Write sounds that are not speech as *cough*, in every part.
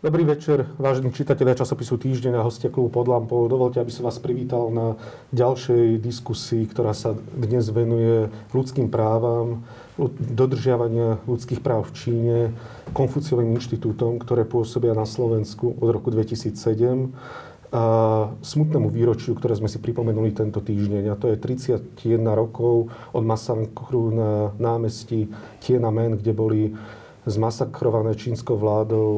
Dobrý večer, vážení čitatelia časopisu Týždeň a hostia klubu pod lampou. Dovolte, aby som vás privítal na ďalšej diskusii, ktorá sa dnes venuje ľudským právam, dodržiavania ľudských práv v Číne, Konfuciovým inštitútom, ktoré pôsobia na Slovensku od roku 2007 a smutnému výročiu, ktoré sme si pripomenuli tento týždeň. A to je 31 rokov od masakru na námestí Tiananmen, kde boli zmasakrované čínskou vládou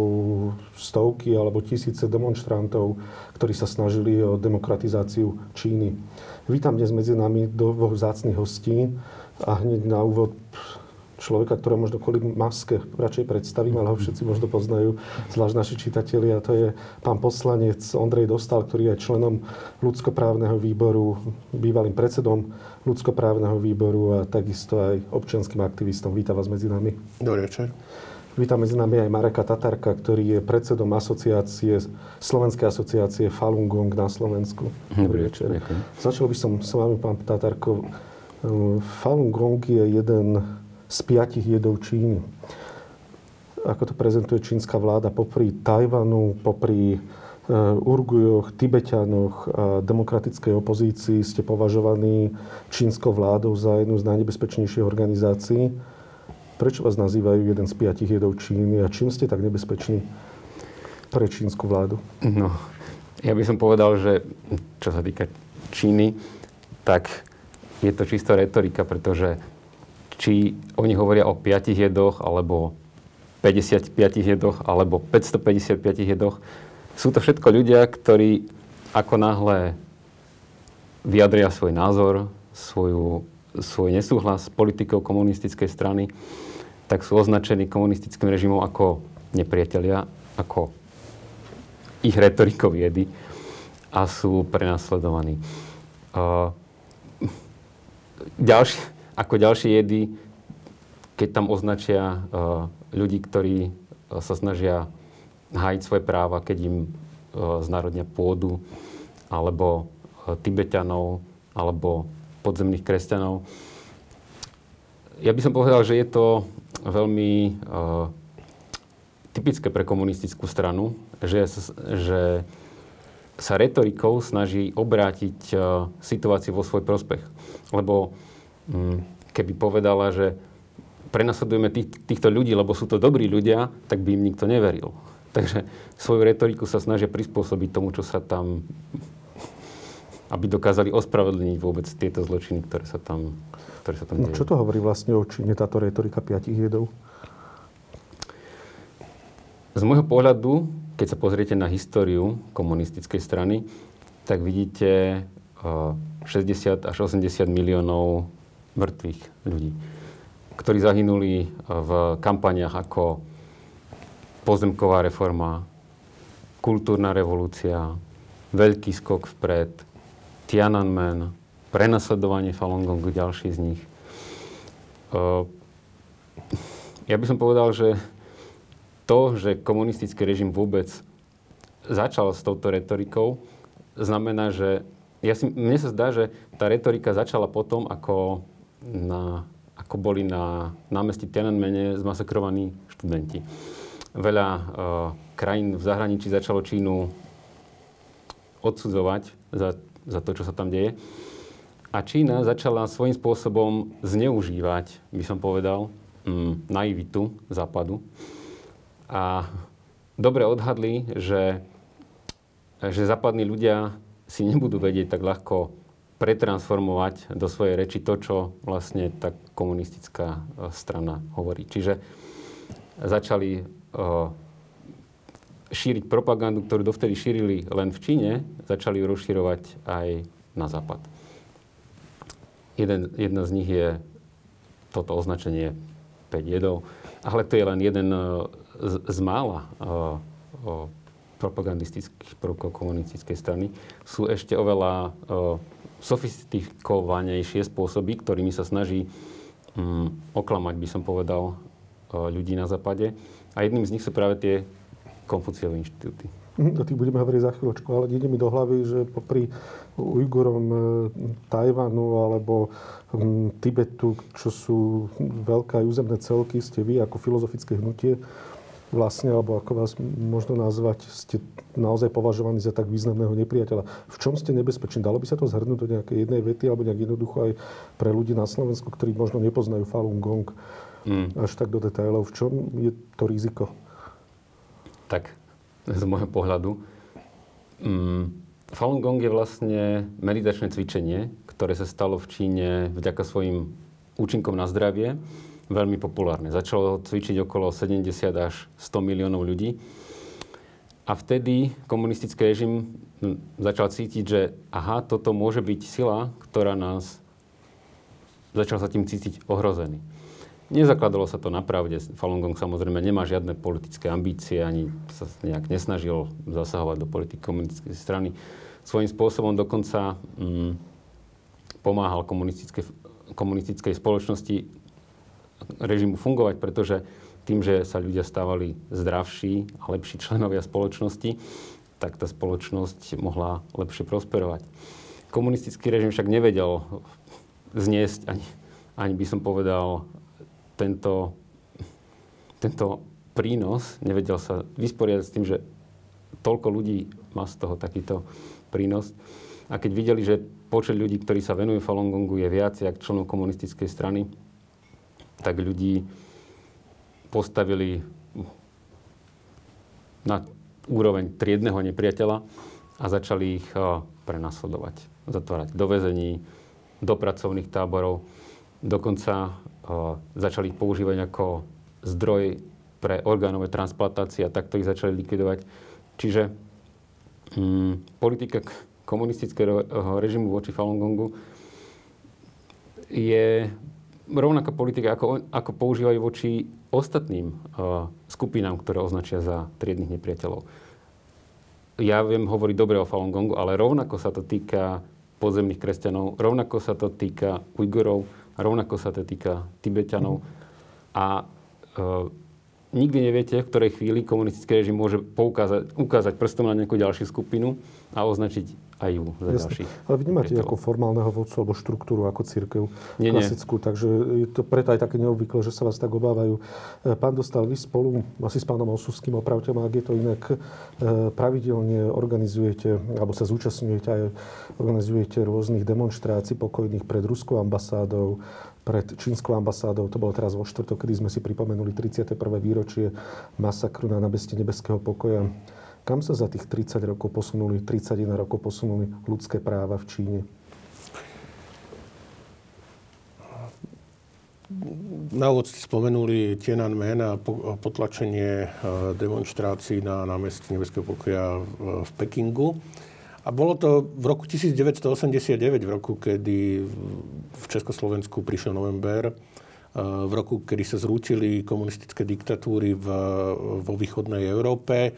stovky alebo tisíce demonstrantov, ktorí sa snažili o demokratizáciu Číny. Vítam dnes medzi nami dvoch vzácných hostí a hneď na úvod človeka, ktorého možno kvôli maske radšej predstavím, ale ho všetci možno poznajú, zvlášť naši čitatelia. To je pán poslanec Ondrej Dostal, ktorý je členom ľudskoprávneho výboru, bývalým predsedom ľudskoprávneho výboru a takisto aj občianským aktivistom. Vítam vás medzi nami. Dobrý večer. Vítam medzi nami aj Mareka Tatarka, ktorý je predsedom asociácie, Slovenskej asociácie Falun Gong na Slovensku. Dobrý večer. Ďakujem. Začal by som s vami, pán Tatarko. Falun Gong je jeden z piatich jedov Číny. Ako to prezentuje čínska vláda, popri Tajvanu, popri e, Urgujoch, Tibetianoch a demokratickej opozícii ste považovaní čínskou vládou za jednu z najnebezpečnejších organizácií. Prečo vás nazývajú jeden z piatich jedov Číny a čím ste tak nebezpeční pre čínsku vládu? No, ja by som povedal, že čo sa týka Číny, tak je to čisto retorika, pretože či oni hovoria o 5 jedoch, alebo 55 jedoch, alebo 555 jedoch. Sú to všetko ľudia, ktorí ako náhle vyjadria svoj názor, svoju, svoj nesúhlas s politikou komunistickej strany, tak sú označení komunistickým režimom ako nepriatelia, ako ich retorikou jedy a sú prenasledovaní. Uh, ďalší, ako ďalšie jedy, keď tam označia uh, ľudí, ktorí uh, sa snažia hájiť svoje práva, keď im uh, znárodnia pôdu, alebo Tibetanov, alebo podzemných kresťanov. Ja by som povedal, že je to veľmi typické pre komunistickú stranu, že, že sa retorikou snaží obrátiť situáciu vo svoj prospech. Lebo keby povedala, že prenasledujeme tých, týchto ľudí, lebo sú to dobrí ľudia, tak by im nikto neveril. Takže svoju retoriku sa snažia prispôsobiť tomu, čo sa tam aby dokázali ospravedlniť vôbec tieto zločiny, ktoré sa tam, ktoré sa tam no, Čo to hovorí vlastne o Číne, táto retorika piatich jedov? Z môjho pohľadu, keď sa pozriete na históriu komunistickej strany, tak vidíte 60 eh, až 80 miliónov mŕtvych ľudí, ktorí zahynuli v kampaniach ako pozemková reforma, kultúrna revolúcia, veľký skok vpred, Tiananmen, prenasledovanie Falun Gongu, ďalší z nich. Ja by som povedal, že to, že komunistický režim vôbec začal s touto retorikou, znamená, že ja si, mne sa zdá, že tá retorika začala potom, ako na, ako boli na námestí Tiananmene zmasakrovaní študenti. Veľa uh, krajín v zahraničí začalo Čínu odsudzovať za, za to, čo sa tam deje. A Čína začala svojím spôsobom zneužívať, by som povedal, mm, naivitu západu. A dobre odhadli, že, že západní ľudia si nebudú vedieť tak ľahko pretransformovať do svojej reči to, čo vlastne tá komunistická e, strana hovorí. Čiže začali uh, šíriť propagandu, ktorú dovtedy šírili len v Číne, začali ju rozširovať aj na západ. Jeden, jedna z nich je toto označenie 5 jedov, ale to je len jeden uh, z, z mála propagandistických prvkov komunistickej strany. Sú ešte oveľa sofistikovanejšie spôsoby, ktorými sa snaží um, oklamať, by som povedal, uh, ľudí na západe. A jedným z nich sú práve tie Konfuciové inštitúty. Mhm, o tých budeme hovoriť za chvíľočku, ale ide mi do hlavy, že popri Ujgurom e, Tajvanu alebo Tibetu, čo sú veľké územné celky, ste vy ako filozofické hnutie vlastne, alebo ako vás možno nazvať, ste naozaj považovaní za tak významného nepriateľa. V čom ste nebezpeční? Dalo by sa to zhrnúť do nejakej jednej vety, alebo nejak jednoducho aj pre ľudí na Slovensku, ktorí možno nepoznajú Falun Gong mm. až tak do detailov. V čom je to riziko? Tak, z môjho pohľadu. Mm, Falun Gong je vlastne meditačné cvičenie, ktoré sa stalo v Číne vďaka svojim účinkom na zdravie veľmi populárne. Začalo cvičiť okolo 70 až 100 miliónov ľudí. A vtedy komunistický režim hm, začal cítiť, že aha, toto môže byť sila, ktorá nás začal sa tým cítiť ohrozený. Nezakladalo sa to na pravde. Falun Gong samozrejme nemá žiadne politické ambície, ani sa nejak nesnažil zasahovať do politiky komunistickej strany. Svojím spôsobom dokonca hm, pomáhal komunistickej, komunistickej spoločnosti režimu fungovať, pretože tým, že sa ľudia stávali zdravší a lepší členovia spoločnosti, tak tá spoločnosť mohla lepšie prosperovať. Komunistický režim však nevedel zniesť, ani, ani by som povedal, tento, tento prínos, nevedel sa vysporiadať s tým, že toľko ľudí má z toho takýto prínos. A keď videli, že počet ľudí, ktorí sa venujú Falun Gongu, je viac ako členov komunistickej strany, tak ľudí postavili na úroveň triedneho nepriateľa a začali ich eh, prenasledovať, zatvárať do väzení, do pracovných táborov. Dokonca eh, začali ich používať ako zdroj pre orgánové transplantácie a takto ich začali likvidovať. Čiže hm, politika komunistického režimu voči Falun Gongu je rovnaká politika, ako, ako používajú voči ostatným uh, skupinám, ktoré označia za triednych nepriateľov. Ja viem hovoriť dobre o Falun Gongu, ale rovnako sa to týka podzemných kresťanov, rovnako sa to týka Ujgurov, rovnako sa to týka Tibetanov. A uh, nikdy neviete, v ktorej chvíli komunistický režim môže poukázať, ukázať prstom na nejakú ďalšiu skupinu a označiť aj ju za Jasne. ďalších. Ale vnímate ako formálneho vodcu alebo štruktúru ako církev nie, klasickú, nie. takže je to preto aj také neobvyklé, že sa vás tak obávajú. E, pán Dostal, vy spolu asi s pánom Osuským, opravte ma, ak je to inak, e, pravidelne organizujete, alebo sa zúčastňujete aj organizujete rôznych demonstrácií pokojných pred ruskou ambasádou, pred čínskou ambasádou. To bolo teraz vo štvrtok, kedy sme si pripomenuli 31. výročie masakru na nábeste nebeského pokoja. Kam sa za tých 30 rokov posunuli, 31 rokov posunuli ľudské práva v Číne? Na úvod ste spomenuli Tiananmen a potlačenie e, demonstrácií na námestí Nebeského pokoja v Pekingu. A bolo to v roku 1989, v roku, kedy v Československu prišiel november, e, v roku, kedy sa zrútili komunistické diktatúry v, vo východnej Európe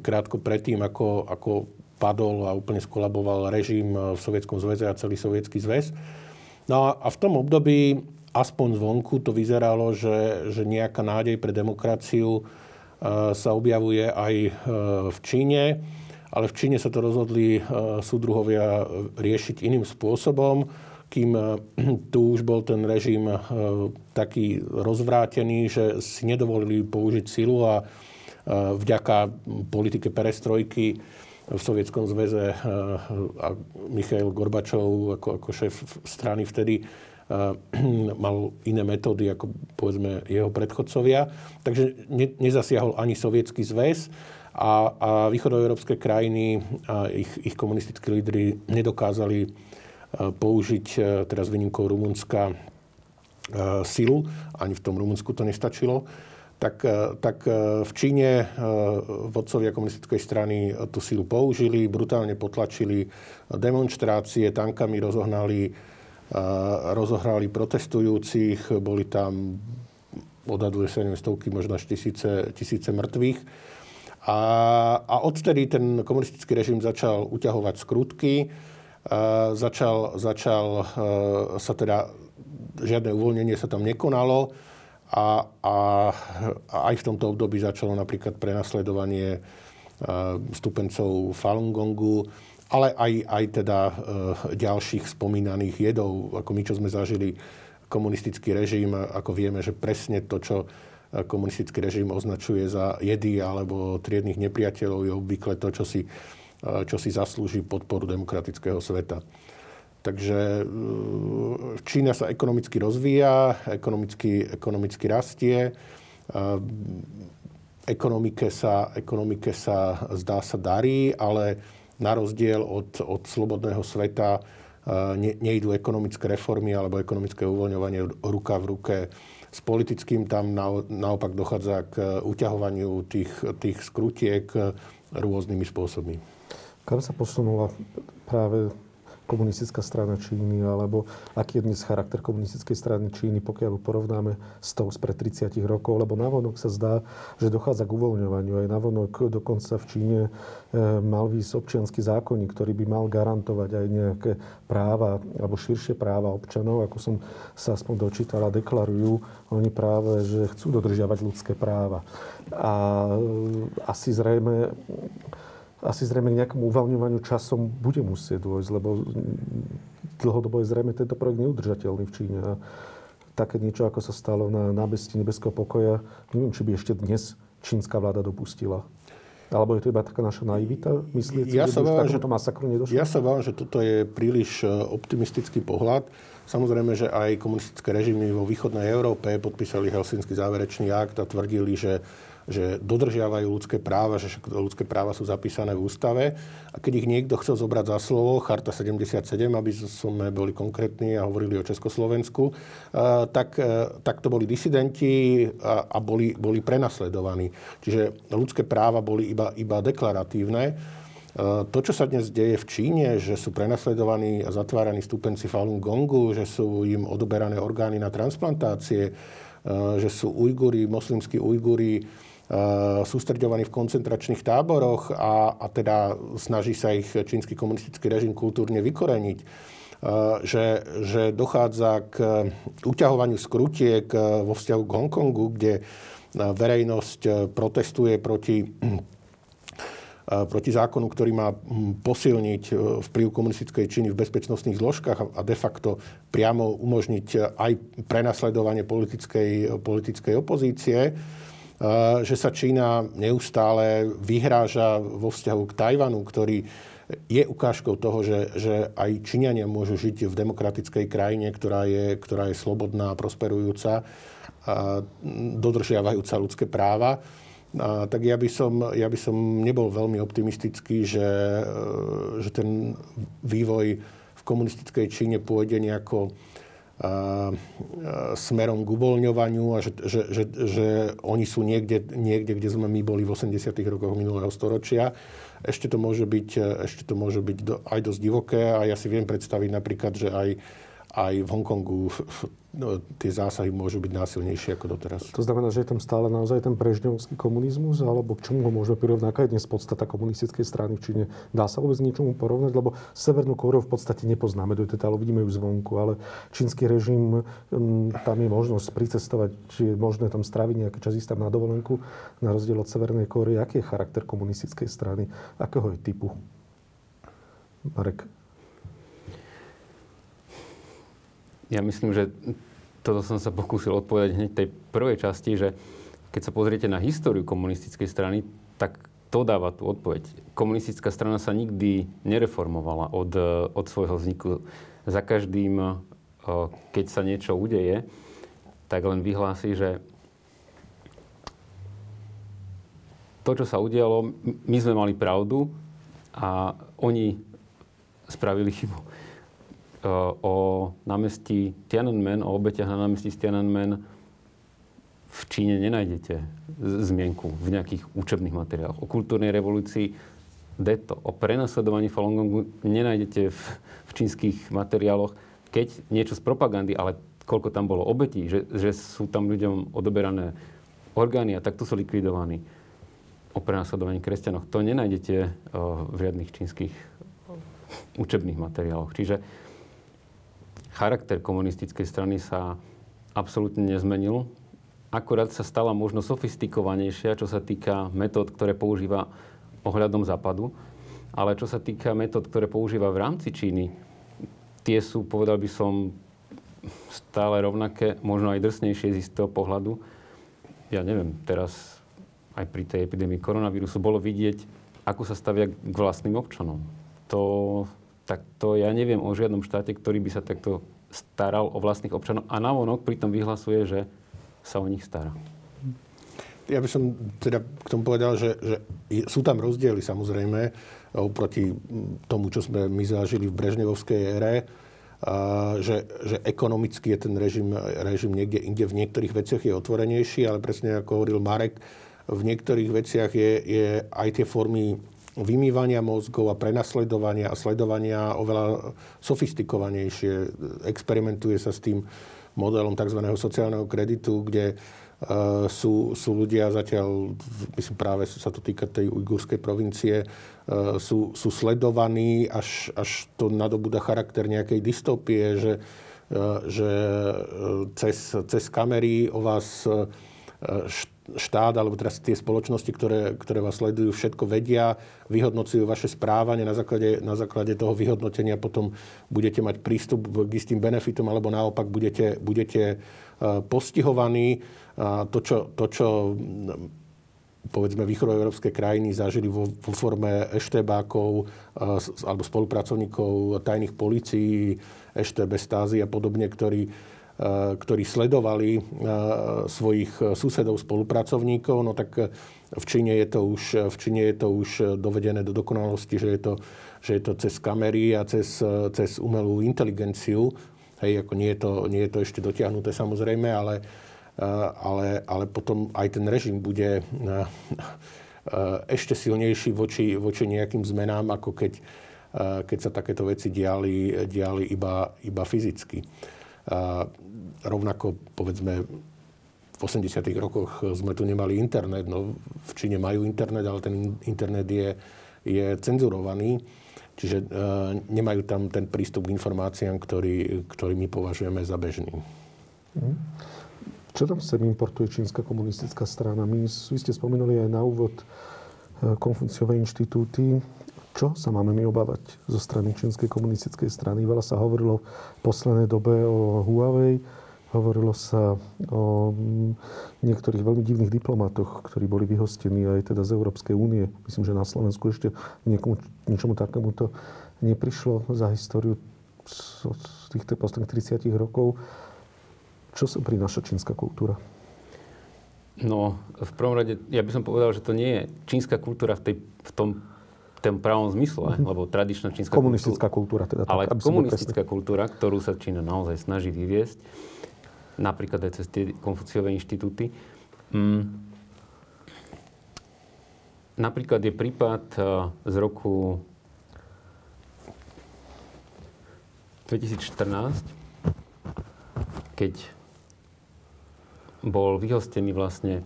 krátko predtým, ako, ako padol a úplne skolaboval režim v Sovietskom zväze a celý Sovietský zväz. No a v tom období, aspoň zvonku, to vyzeralo, že, že nejaká nádej pre demokraciu e, sa objavuje aj e, v Číne, ale v Číne sa to rozhodli e, súdruhovia riešiť iným spôsobom, kým *clears throat* tu už bol ten režim taký rozvrátený, že si nedovolili použiť silu a vďaka politike perestrojky v Sovietskom zväze a Michail Gorbačov ako, ako šéf strany vtedy *clears throat* mal iné metódy ako povedzme jeho predchodcovia. Takže ne, nezasiahol ani Sovietský zväz a, a východoeurópske krajiny a ich, ich komunistickí lídry nedokázali použiť, teraz výnimkou Rumunska, silu. Ani v tom Rumunsku to nestačilo tak, e, tak e, v Číne e, vodcovia komunistickej strany tú sílu použili, brutálne potlačili demonstrácie, tankami rozohnali, rozohrali protestujúcich, boli tam, odhaduje sa neviem, stovky, možno až tisíce, tisíce mŕtvych. A, a odtedy ten komunistický režim začal uťahovať skrutky, začal, začal sa teda, žiadne uvoľnenie sa tam nekonalo, a, a, aj v tomto období začalo napríklad prenasledovanie e, stupencov Falun Gongu, ale aj, aj teda e, ďalších spomínaných jedov, ako my, čo sme zažili komunistický režim, ako vieme, že presne to, čo komunistický režim označuje za jedy alebo triednych nepriateľov, je obvykle to, čo si, čo si zaslúži podporu demokratického sveta. Takže Čína sa ekonomicky rozvíja, ekonomicky, ekonomicky rastie, ekonomike sa, ekonomike sa zdá sa darí, ale na rozdiel od, od slobodného sveta ne, nejdú ekonomické reformy alebo ekonomické uvoľňovanie ruka v ruke s politickým. Tam naopak dochádza k uťahovaniu tých, tých skrutiek rôznymi spôsobmi. Kam sa posunula práve komunistická strana Číny, alebo aký je dnes charakter komunistickej strany Číny, pokiaľ ju porovnáme s tou spred 30 rokov, lebo navonok sa zdá, že dochádza k uvoľňovaniu. Aj navonok dokonca v Číne e, mal výsť občianský zákonník, ktorý by mal garantovať aj nejaké práva, alebo širšie práva občanov, ako som sa aspoň dočítala, deklarujú oni práve, že chcú dodržiavať ľudské práva. A e, asi zrejme asi zrejme k nejakému uvoľňovaniu časom bude musieť dôjsť, lebo dlhodobo je zrejme tento projekt neudržateľný v Číne. A také niečo, ako sa stalo na námestí Nebeského pokoja, neviem, či by ešte dnes čínska vláda dopustila. Alebo je to iba taká naša naivita, myslíte, ja sa vám, že, masakru nedošlo? Ja sa vám, že toto je príliš e, optimistický pohľad. Samozrejme, že aj komunistické režimy vo východnej Európe podpísali Helsinský záverečný akt a tvrdili, že že dodržiavajú ľudské práva, že ľudské práva sú zapísané v ústave. A keď ich niekto chcel zobrať za slovo, Charta 77, aby sme boli konkrétni a hovorili o Československu, tak, e, tak to boli disidenti a, boli, boli prenasledovaní. Čiže ľudské práva boli iba, iba deklaratívne. E, to, čo sa dnes deje v Číne, že sú prenasledovaní a zatváraní stúpenci Falun Gongu, že sú im odoberané orgány na transplantácie, e, že sú Ujguri, moslimskí Ujguri sústreďovaní v koncentračných táboroch a, a teda snaží sa ich čínsky komunistický režim kultúrne vykoreniť. Že, že dochádza k uťahovaniu skrutiek vo vzťahu k Hongkongu, kde verejnosť protestuje proti proti zákonu, ktorý má posilniť vplyv komunistickej Číny v bezpečnostných zložkách a de facto priamo umožniť aj prenasledovanie politickej, politickej opozície že sa Čína neustále vyhráža vo vzťahu k Tajvanu, ktorý je ukážkou toho, že, že aj Číňania môžu žiť v demokratickej krajine, ktorá je, ktorá je slobodná a prosperujúca, a dodržiavajúca ľudské práva. A, tak ja by, som, ja by som nebol veľmi optimistický, že, že ten vývoj v komunistickej Číne pôjde nejako smerom k uvoľňovaniu a že, že, že, že oni sú niekde, niekde, kde sme my boli v 80. rokoch minulého storočia. Ešte to môže byť, ešte to môže byť aj dosť divoké a ja si viem predstaviť napríklad, že aj aj v Hongkongu no, tie zásahy môžu byť násilnejšie ako doteraz. To znamená, že je tam stále naozaj ten prežňovský komunizmus, alebo k čomu ho môžeme prirovnať? Aká je dnes podstata komunistickej strany v Číne? Dá sa vôbec niečomu porovnať? Lebo Severnú Kóreu v podstate nepoznáme do detailu, vidíme ju zvonku, ale čínsky režim, mm, tam je možnosť pricestovať, či je možné tam stráviť nejaký čas ísť tam na dovolenku, na rozdiel od Severnej Kórey. Aký je charakter komunistickej strany? Akého je typu? Marek. Ja myslím, že toto som sa pokúsil odpovedať hneď tej prvej časti, že keď sa pozriete na históriu komunistickej strany, tak to dáva tú odpoveď. Komunistická strana sa nikdy nereformovala od, od svojho vzniku. Za každým, keď sa niečo udeje, tak len vyhlási, že to, čo sa udialo, my sme mali pravdu a oni spravili chybu o námestí Tiananmen, o obetiach na námestí Tiananmen v Číne nenájdete zmienku v nejakých učebných materiáloch. O kultúrnej revolúcii deto. O prenasledovaní Falun Gongu nenájdete v, v čínskych materiáloch. Keď niečo z propagandy, ale koľko tam bolo obetí, že, že sú tam ľuďom odoberané orgány a takto sú likvidovaní o prenasledovaní kresťanov. To nenájdete v riadnych čínskych učebných materiáloch. Čiže charakter komunistickej strany sa absolútne nezmenil. Akorát sa stala možno sofistikovanejšia, čo sa týka metód, ktoré používa ohľadom západu. Ale čo sa týka metód, ktoré používa v rámci Číny, tie sú, povedal by som, stále rovnaké, možno aj drsnejšie z istého pohľadu. ja neviem, teraz aj pri tej epidémii koronavírusu bolo vidieť, ako sa stavia k vlastným občanom. To, tak to ja neviem o žiadnom štáte, ktorý by sa takto staral o vlastných občanov a navonok pritom vyhlasuje, že sa o nich stará. Ja by som teda k tomu povedal, že, že sú tam rozdiely samozrejme oproti tomu, čo sme my zažili v Brežnevovskej ére, že, že ekonomicky je ten režim, režim niekde inde v niektorých veciach je otvorenejší, ale presne ako hovoril Marek, v niektorých veciach je, je aj tie formy vymývania mozgov a prenasledovania a sledovania oveľa sofistikovanejšie. Experimentuje sa s tým modelom tzv. sociálneho kreditu, kde Uh, sú, sú ľudia zatiaľ, myslím práve sa to týka tej ujgurskej provincie, uh, sú, sú sledovaní, až, až to nadobúda charakter nejakej dystopie, že, uh, že cez, cez kamery o vás štát, alebo teraz tie spoločnosti, ktoré, ktoré vás sledujú, všetko vedia, vyhodnocujú vaše správanie, na základe, na základe toho vyhodnotenia potom budete mať prístup k istým benefitom, alebo naopak budete, budete postihovaní. To, čo, to, čo povedzme východoeurópske krajiny zažili vo, vo forme eštebákov alebo spolupracovníkov tajných policií, eštebe, stázy a podobne, ktorí ktorí sledovali eh, svojich susedov, spolupracovníkov, no tak eh, v Číne je to už, v Číne je to už dovedené do dokonalosti, že je to, že je to cez kamery a cez, cez umelú inteligenciu. Hej, ako nie je, to, nie je to ešte dotiahnuté samozrejme, ale, ale, ale potom aj ten režim bude ešte silnejší voči, voči nejakým zmenám, ako keď, keď sa takéto veci diali, diali iba, iba fyzicky. A rovnako, povedzme, v 80. rokoch sme tu nemali internet. No, v Číne majú internet, ale ten internet je, je cenzurovaný. Čiže e, nemajú tam ten prístup k informáciám, ktorý, ktorý my považujeme za bežný. Mhm. Čo tam sem importuje čínska komunistická strana? My, vy ste spomenuli aj na úvod e, Konfuciové inštitúty. Čo sa máme my obávať zo strany čínskej komunistickej strany? Veľa sa hovorilo v poslednej dobe o Huawei, hovorilo sa o niektorých veľmi divných diplomatoch, ktorí boli vyhostení aj teda z Európskej únie. Myslím, že na Slovensku ešte niekomu, ničomu takémuto neprišlo za históriu z týchto posledných 30 rokov. Čo sa prináša čínska kultúra? No, v prvom rade, ja by som povedal, že to nie je čínska kultúra v, tej, v tom tom pravom zmysle, mm-hmm. lebo tradičná čínska komunistická kultúra. Teda ale tak, komunistická kultúra, ktorú sa Čína naozaj snaží vyviesť, napríklad aj cez tie konfuciové inštitúty. Mm, napríklad je prípad uh, z roku 2014, keď bol vyhostený vlastne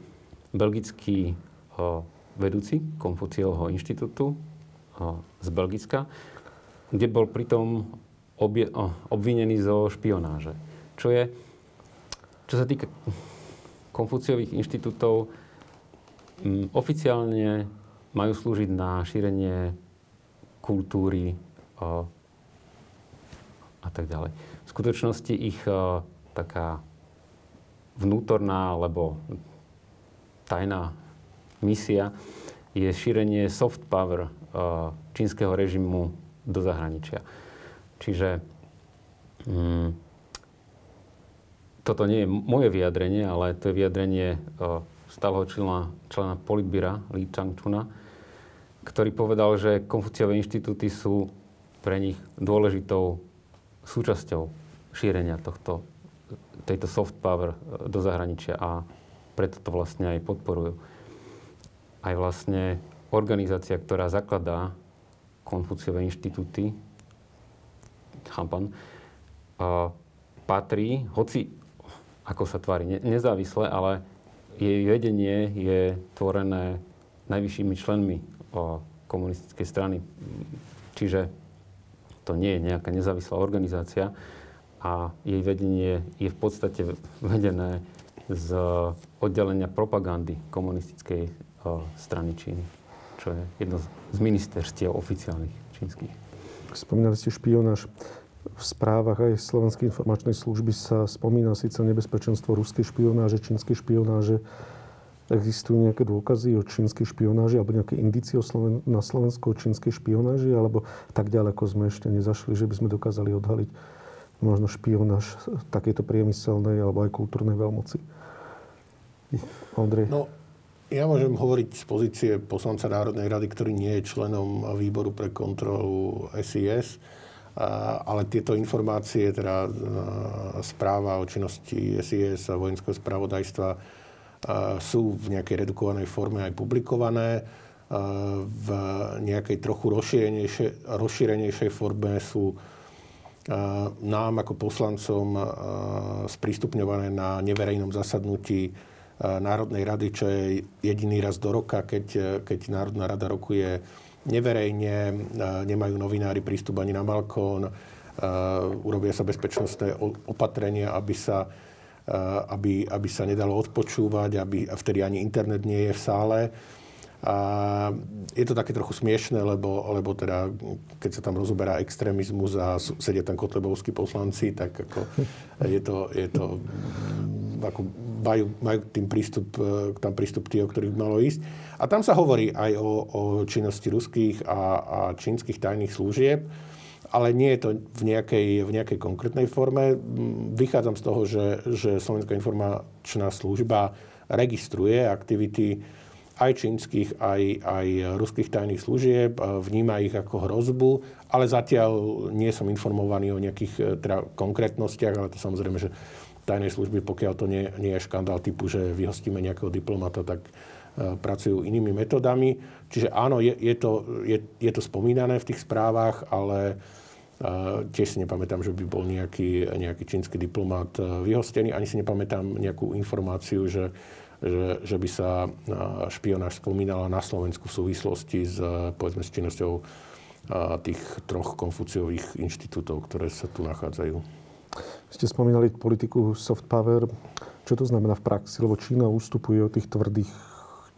belgický uh, vedúci Konfuciovho inštitútu, z Belgicka, kde bol pritom obie, obvinený zo špionáže. Čo je, čo sa týka Konfuciových inštitútov, oficiálne majú slúžiť na šírenie kultúry a tak ďalej. V skutočnosti ich taká vnútorná alebo tajná misia je šírenie soft power čínskeho režimu do zahraničia. Čiže mm, toto nie je moje vyjadrenie, ale to je vyjadrenie uh, stáleho člena, člena Politbira Li Changchuna, ktorý povedal, že Konfuciové inštitúty sú pre nich dôležitou súčasťou šírenia tohto, tejto soft power eh, do zahraničia a preto to vlastne aj podporujú. Aj vlastne organizácia, ktorá zakladá Konfuciové inštitúty, chápam, patrí, hoci ako sa tvári, ne, nezávisle, ale jej vedenie je tvorené najvyššími členmi komunistickej strany. Čiže to nie je nejaká nezávislá organizácia a jej vedenie je v podstate vedené z oddelenia propagandy komunistickej strany Číny čo je jedno z ministerstiev oficiálnych čínskych. Spomínali ste špionáž. V správach aj Slovenskej informačnej služby sa spomína síce nebezpečenstvo ruskej špionáže, čínskej špionáže. Existujú nejaké dôkazy o čínskej špionáži alebo nejaké indície na Slovensku o čínskej špionáži alebo tak ďaleko sme ešte nezašli, že by sme dokázali odhaliť možno špionáž takéto priemyselnej alebo aj kultúrnej veľmoci. Ondrej. No, ja môžem hovoriť z pozície poslanca Národnej rady, ktorý nie je členom výboru pre kontrolu SIS, ale tieto informácie, teda správa o činnosti SIS a vojenského spravodajstva sú v nejakej redukovanej forme aj publikované. V nejakej trochu rozšírenejšej forme sú nám ako poslancom sprístupňované na neverejnom zasadnutí Národnej rady, čo je jediný raz do roka, keď, keď Národná rada rokuje neverejne, nemajú novinári prístup ani na balkón, urobia sa bezpečnostné opatrenia, aby sa Eh, aby, aby sa nedalo odpočúvať, aby, a vtedy ani internet nie je v sále. A je to také trochu smiešne, lebo, lebo teda, keď sa tam rozoberá extrémizmus a sedia tam kotlebovskí poslanci, tak ako je to, je to ako majú, majú tým prístup, eh, tam prístup tí, o ktorých malo ísť. A tam sa hovorí aj o, o činnosti ruských a, a čínskych tajných služieb ale nie je to v nejakej, v nejakej konkrétnej forme. Vychádzam z toho, že, že Slovenská informačná služba registruje aktivity aj čínskych, aj, aj ruských tajných služieb, vníma ich ako hrozbu, ale zatiaľ nie som informovaný o nejakých e, teda, konkrétnostiach, ale to samozrejme, že tajnej služby, pokiaľ to nie, nie je škandál typu, že vyhostíme nejakého diplomata, tak uh, pracujú inými metodami. Čiže áno, je, je, to, je, je to spomínané v tých správach, ale a tiež si nepamätám, že by bol nejaký, nejaký čínsky diplomat e, vyhostený. Ani si nepamätám nejakú informáciu, že, že, že by sa e, špionáž spomínala na Slovensku v súvislosti s, e, povedzme, s činnosťou tých troch konfuciových inštitútov, ktoré sa tu nachádzajú. Ste spomínali politiku soft power. Čo to znamená v praxi? Lebo Čína ústupuje od tých tvrdých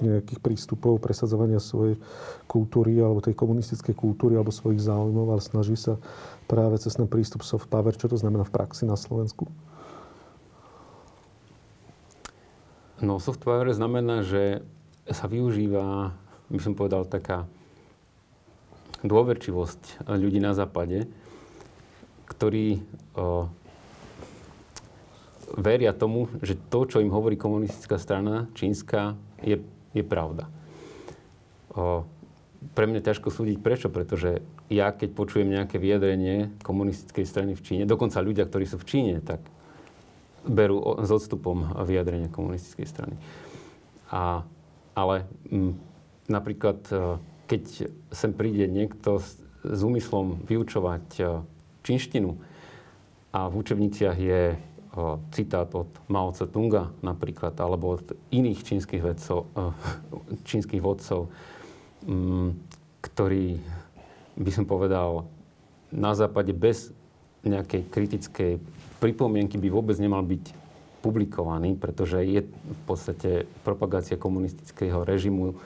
nejakých prístupov presadzovania svojej kultúry alebo tej komunistickej kultúry alebo svojich záujmov, ale snaží sa práve cez ten prístup soft power. Čo to znamená v praxi na Slovensku? No soft power znamená, že sa využíva, by som povedal, taká dôverčivosť ľudí na západe, ktorí veria tomu, že to, čo im hovorí komunistická strana čínska, je je pravda. O, pre mňa ťažko súdiť prečo, pretože ja keď počujem nejaké vyjadrenie komunistickej strany v Číne, dokonca ľudia, ktorí sú v Číne, tak berú o, s odstupom vyjadrenia komunistickej strany. A, ale m, napríklad, e, keď sem príde niekto s, s úmyslom vyučovať e, čínštinu a v učebniciach je citát od Mao Tse-tunga napríklad, alebo od iných čínskych, vedcov, *laughs* čínskych vodcov, mm, ktorí, by som povedal, na západe bez nejakej kritickej pripomienky by vôbec nemal byť publikovaný, pretože je v podstate propagácia komunistického režimu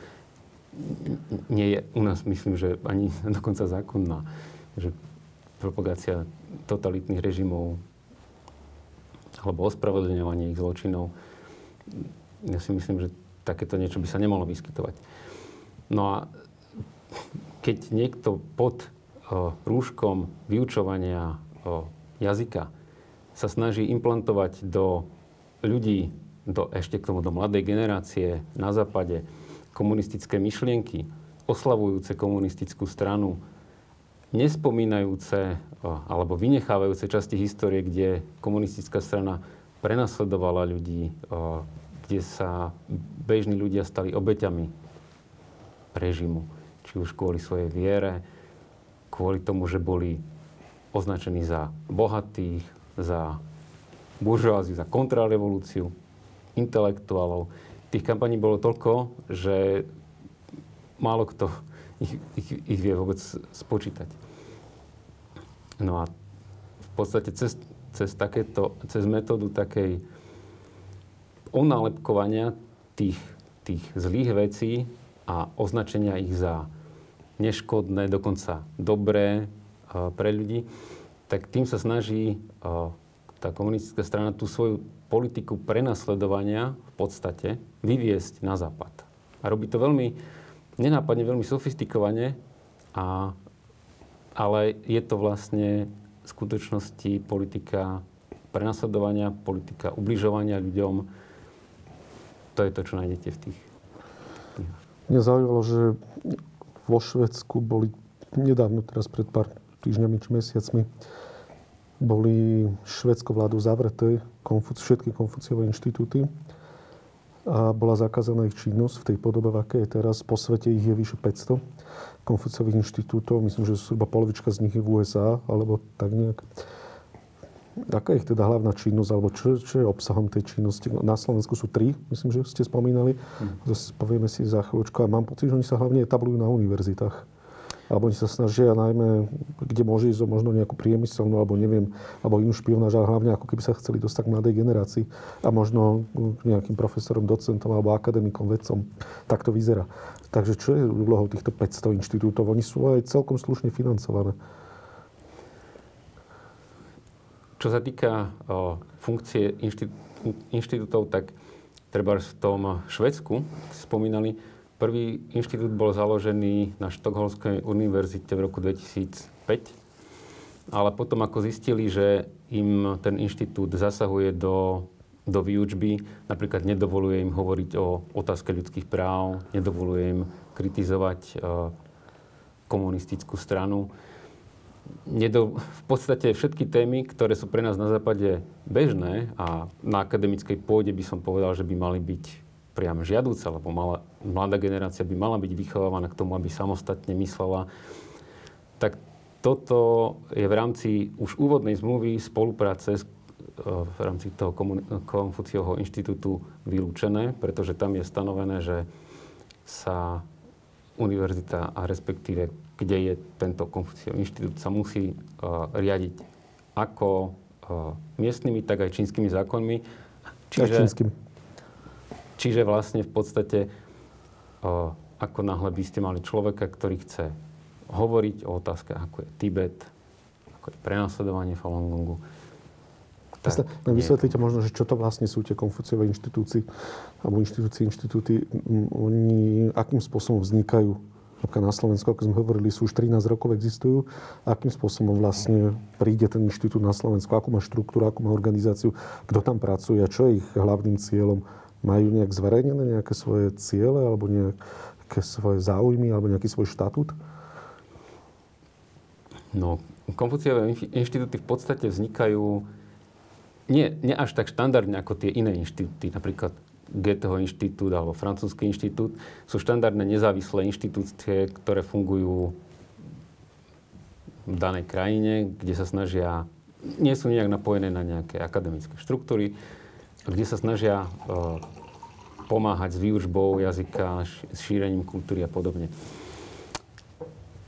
nie je u nás, myslím, že ani *laughs* dokonca zákonná. Že propagácia totalitných režimov alebo ospravedlňovanie ich zločinov. Ja si myslím, že takéto niečo by sa nemalo vyskytovať. No a keď niekto pod o, rúškom vyučovania o, jazyka sa snaží implantovať do ľudí, do, ešte k tomu do mladej generácie na západe, komunistické myšlienky, oslavujúce komunistickú stranu, nespomínajúce alebo vynechávajúce časti histórie, kde komunistická strana prenasledovala ľudí, kde sa bežní ľudia stali obeťami režimu. Či už kvôli svojej viere, kvôli tomu, že boli označení za bohatých, za buržoáziu, za kontrarevolúciu, intelektuálov. Tých kampaní bolo toľko, že málo kto ich, ich, ich vie vôbec spočítať. No a v podstate cez, cez, takéto, cez metódu takej onálepkovania tých, tých zlých vecí a označenia ich za neškodné, dokonca dobré uh, pre ľudí, tak tým sa snaží uh, tá komunistická strana tú svoju politiku prenasledovania v podstate vyviesť na západ. A robí to veľmi nenápadne, veľmi sofistikovane, a, ale je to vlastne v skutočnosti politika prenasledovania, politika ubližovania ľuďom. To je to, čo nájdete v tých knihách. Mňa zaujímalo, že vo Švedsku boli nedávno, teraz pred pár týždňami či mesiacmi, boli švedskou vládou zavreté konfuc- všetky konfuciové inštitúty a bola zakázaná ich činnosť v tej podobe, v aké je teraz. Po svete ich je vyše 500 konfuciových inštitútov. Myslím, že zhruba polovička z nich je v USA, alebo tak nejak. Aká je ich teda hlavná činnosť, alebo čo, čo je obsahom tej činnosti? Na Slovensku sú tri, myslím, že ste spomínali. Mm. To povieme si za chvíľočku. A mám pocit, že oni sa hlavne etablujú na univerzitách alebo oni sa snažia najmä, kde môže ísť o možno nejakú priemyselnú, alebo neviem, alebo inú špionáž, ale hlavne ako keby sa chceli dostať k mladej generácii a možno k nejakým profesorom, docentom alebo akademikom, vedcom. Tak to vyzerá. Takže čo je úlohou týchto 500 inštitútov? Oni sú aj celkom slušne financované. Čo sa týka o, funkcie inštitútov, tak treba v tom Švedsku, spomínali, Prvý inštitút bol založený na Štokholmskej univerzite v roku 2005, ale potom ako zistili, že im ten inštitút zasahuje do, do výučby, napríklad nedovoluje im hovoriť o otázke ľudských práv, nedovoluje im kritizovať uh, komunistickú stranu. Nedo, v podstate všetky témy, ktoré sú pre nás na západe bežné a na akademickej pôde by som povedal, že by mali byť priam žiadúca, lebo mala, mladá generácia by mala byť vychovávaná k tomu, aby samostatne myslela. Tak toto je v rámci už úvodnej zmluvy spolupráce s, e, v rámci toho Konfuciovho inštitútu vylúčené, pretože tam je stanovené, že sa univerzita a respektíve kde je tento Konfuciov inštitút, sa musí uh, riadiť ako uh, miestnymi, tak aj čínskymi zákonmi. Čiže, Čiže vlastne v podstate, ako náhle by ste mali človeka, ktorý chce hovoriť o otázkach, ako je Tibet, ako je prenasledovanie Falun Gongu, tak, no, vysvetlíte možno, že čo to vlastne sú tie konfuciové inštitúcie alebo inštitúcie, inštitúty, oni akým spôsobom vznikajú na Slovensku, ako sme hovorili, sú už 13 rokov existujú. Akým spôsobom vlastne príde ten inštitút na Slovensku? Akú má štruktúru, akú má organizáciu? Kto tam pracuje čo je ich hlavným cieľom? Majú nejak zverejnené nejaké svoje ciele alebo nejaké svoje záujmy alebo nejaký svoj štatút? No, Konfuciové inštitúty v podstate vznikajú nie, nie až tak štandardne ako tie iné inštitúty, napríklad Goetheho inštitút alebo francúzsky inštitút, sú štandardné nezávislé inštitúcie, ktoré fungujú v danej krajine, kde sa snažia, nie sú nejak napojené na nejaké akademické štruktúry, kde sa snažia uh, pomáhať s výučbou jazyka, s šírením kultúry a podobne.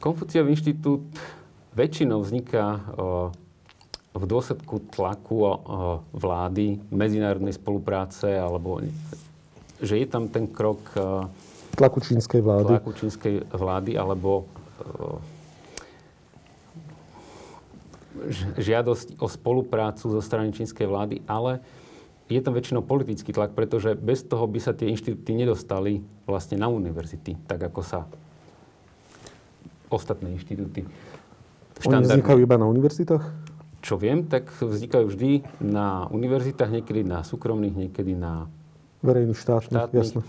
Konfuciov inštitút väčšinou vzniká uh, v dôsledku tlaku uh, vlády, medzinárodnej spolupráce, alebo že je tam ten krok tlaku čínskej vlády, tlaku čínskej vlády alebo žiadosť o spoluprácu zo strany čínskej vlády, ale je tam väčšinou politický tlak, pretože bez toho by sa tie inštitúty nedostali vlastne na univerzity, tak ako sa ostatné inštitúty. Oni vznikajú iba na univerzitách? Čo viem, tak vznikajú vždy na univerzitách, niekedy na súkromných, niekedy na verejných štátnych, štátnych.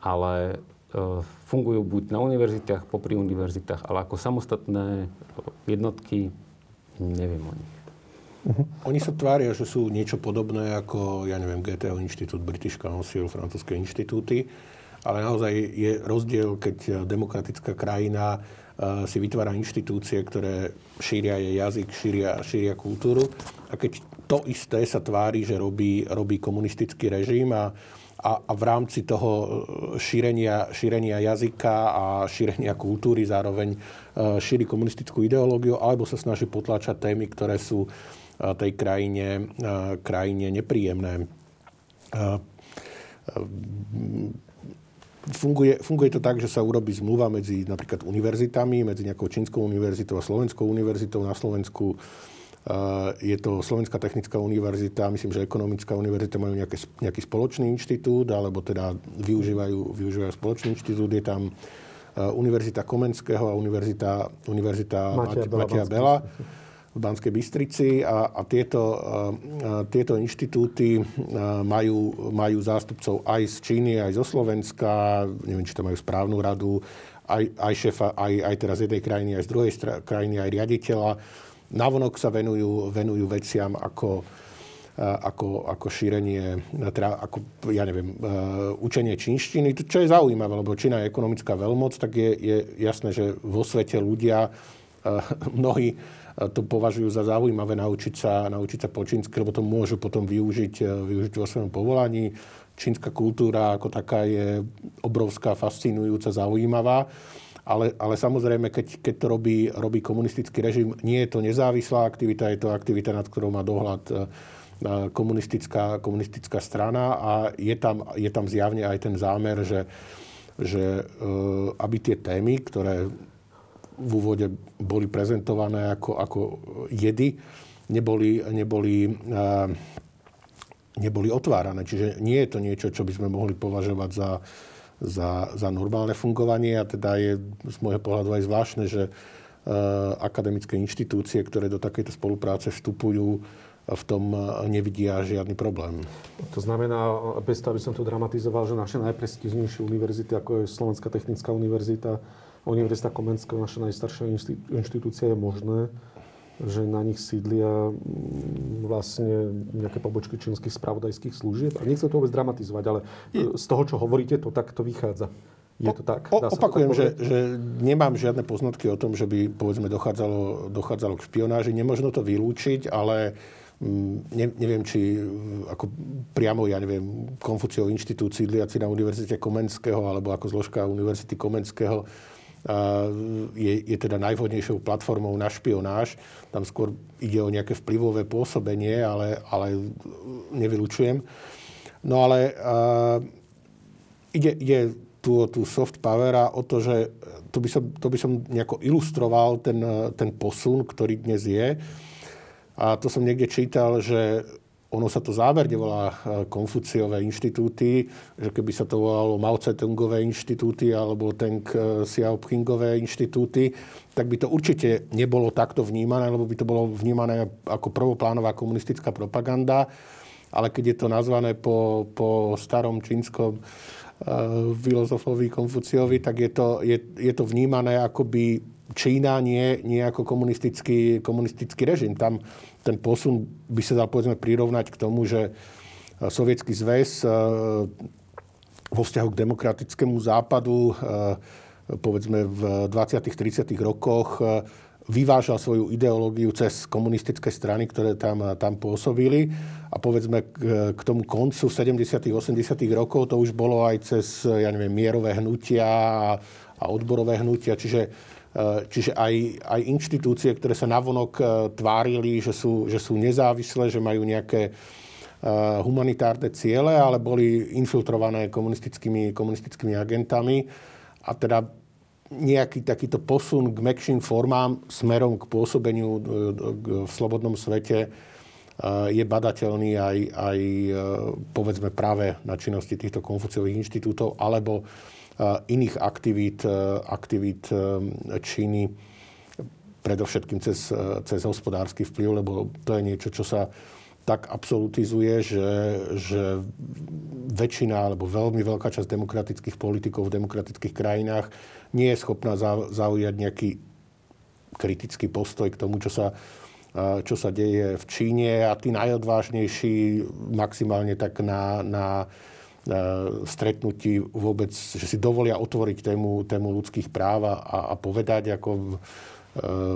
Ale e, fungujú buď na univerzitách, popri univerzitách, ale ako samostatné jednotky neviem o nich. Uh-huh. Oni sa tvária, že sú niečo podobné ako, ja neviem, GTO inštitút, British Council, francúzske inštitúty, ale naozaj je rozdiel, keď demokratická krajina uh, si vytvára inštitúcie, ktoré šíria jej jazyk, šíria, šíria kultúru a keď to isté sa tvári, že robí, robí komunistický režim a, a, a v rámci toho uh, šírenia, šírenia jazyka a šírenia kultúry zároveň šíri komunistickú ideológiu alebo sa snaží potláčať témy, ktoré sú tej krajine, krajine nepríjemné. Funguje, funguje to tak, že sa urobí zmluva medzi napríklad univerzitami, medzi nejakou čínskou univerzitou a slovenskou univerzitou. Na Slovensku je to Slovenská technická univerzita, myslím, že Ekonomická univerzita majú nejaké, nejaký spoločný inštitút, alebo teda využívajú, využívajú spoločný inštitút. Je tam Univerzita Komenského a Univerzita, Univerzita Matia Bela v Banskej Bystrici a, a tieto, a, tieto inštitúty majú, majú zástupcov aj z Číny, aj zo Slovenska, neviem, či to majú správnu radu, aj, aj šéfa, aj, aj teraz jednej krajiny, aj z druhej stra- krajiny, aj riaditeľa. Navonok sa venujú, venujú veciam ako, ako, ako šírenie, teda ako, ja neviem, učenie čínštiny, čo je zaujímavé, lebo Čína je ekonomická veľmoc, tak je, je jasné, že vo svete ľudia, mnohí to považujú za zaujímavé naučiť sa, naučiť sa po čínsky, lebo to môžu potom využiť, e, využiť vo svojom povolaní. Čínska kultúra ako taká je obrovská, fascinujúca, zaujímavá. Ale, ale samozrejme, keď, keď to robí, robí komunistický režim, nie je to nezávislá aktivita, je to aktivita, nad ktorou má dohľad e, komunistická, komunistická strana a je tam, je tam zjavne aj ten zámer, že, že e, aby tie témy, ktoré v úvode boli prezentované ako, ako jedy, neboli, neboli, neboli otvárané. Čiže nie je to niečo, čo by sme mohli považovať za, za, za normálne fungovanie a teda je z môjho pohľadu aj zvláštne, že akademické inštitúcie, ktoré do takejto spolupráce vstupujú, v tom nevidia žiadny problém. To znamená, bez toho, aby som to dramatizoval, že naše najprestižnejšie univerzity, ako je Slovenská technická univerzita, Univerzita Komenského, naša najstaršia inštitúcia, je možné, že na nich sídlia mm, vlastne nejaké pobočky čínskych spravodajských služieb. A nechcem to vôbec dramatizovať, ale z toho, čo hovoríte, to takto vychádza. Je to tak? O, opakujem, to tak že, že nemám žiadne poznatky o tom, že by povedzme dochádzalo, dochádzalo k špionáži. Nemožno to vylúčiť, ale mm, ne, neviem, či ako priamo, ja neviem, Konfuciov inštitút sídliaci na Univerzite Komenského alebo ako zložka Univerzity Komenského je, je teda najvhodnejšou platformou na špionáž. Tam skôr ide o nejaké vplyvové pôsobenie, ale, ale nevylučujem. No ale uh, ide, ide tu o tú soft power a o to, že to by som, to by som nejako ilustroval ten, ten posun, ktorý dnes je. A to som niekde čítal, že ono sa to zámerne volá e, Konfuciové inštitúty, že keby sa to volalo Mao Tse-tungové inštitúty alebo Teng e, Xiaopingové inštitúty, tak by to určite nebolo takto vnímané, lebo by to bolo vnímané ako prvoplánová komunistická propaganda. Ale keď je to nazvané po, po starom čínskom uh, filozofovi Konfuciovi, tak je to, je, je to vnímané ako by Čína nie, nie ako komunistický, komunistický režim. Tam ten posun by sa dal povedzme prirovnať k tomu, že eh, Sovietský zväz eh, vo vzťahu k demokratickému západu eh, povedzme v 20. 30. rokoch vyvážal svoju ideológiu cez komunistické strany, ktoré tam, tam pôsobili. A povedzme k, k tomu koncu 70. 80. rokov to už bolo aj cez, ja neviem, mierové hnutia a, a odborové hnutia. Čiže čiže aj, aj inštitúcie, ktoré sa navonok eh, tvárili, že sú, že sú nezávislé, že majú nejaké eh, humanitárne ciele, ale boli infiltrované komunistickými, komunistickými agentami. A teda nejaký takýto posun k mekším formám smerom k pôsobeniu v slobodnom svete je badateľný aj, aj povedzme práve na činnosti týchto konfuciových inštitútov alebo iných aktivít, e, aktivít e, Číny, predovšetkým cez, cez hospodársky vplyv, lebo to je niečo, čo sa tak absolutizuje, že, že väčšina alebo veľmi veľká časť demokratických politikov v demokratických krajinách nie je schopná zaujať nejaký kritický postoj k tomu, čo sa, čo sa deje v Číne. A tí najodvážnejší maximálne tak na, na stretnutí vôbec, že si dovolia otvoriť tému, tému ľudských práv a, a povedať, ako e,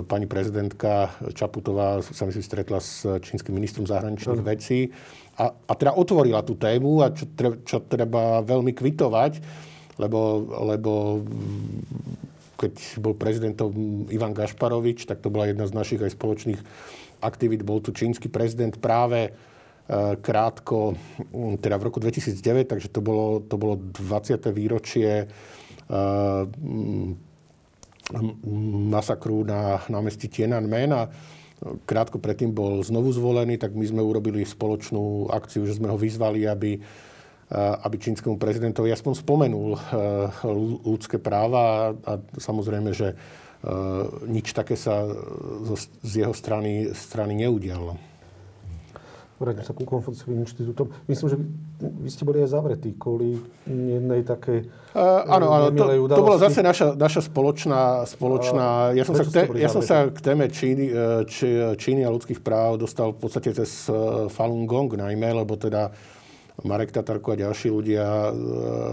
pani prezidentka Čaputová sa myslím stretla s čínskym ministrom zahraničných vecí a, a teda otvorila tú tému a čo, treba, čo treba veľmi kvitovať, lebo, lebo keď bol prezidentom Ivan Gašparovič, tak to bola jedna z našich aj spoločných aktivít. Bol tu čínsky prezident práve krátko, mm, teda v roku 2009, takže to bolo, to bolo 20. výročie eh, masakru na námestí Tiananmen a krátko predtým bol znovu zvolený, tak my sme urobili spoločnú akciu, že sme ho vyzvali, aby, aby čínskemu prezidentovi aspoň spomenul ľudské práva a samozrejme, že nič také sa z jeho strany, strany neudialo vrátim sa ku Konfuciovým inštitútom. Myslím, že vy ste boli aj zavretí kvôli jednej takej uh, Áno, áno, to, to bola zase naša, naša spoločná... spoločná uh, ja som, sa k, te, ja som sa k téme Číny, e, či, Číny a ľudských práv dostal v podstate cez Falun Gong najmä, lebo teda Marek Tatarko a ďalší ľudia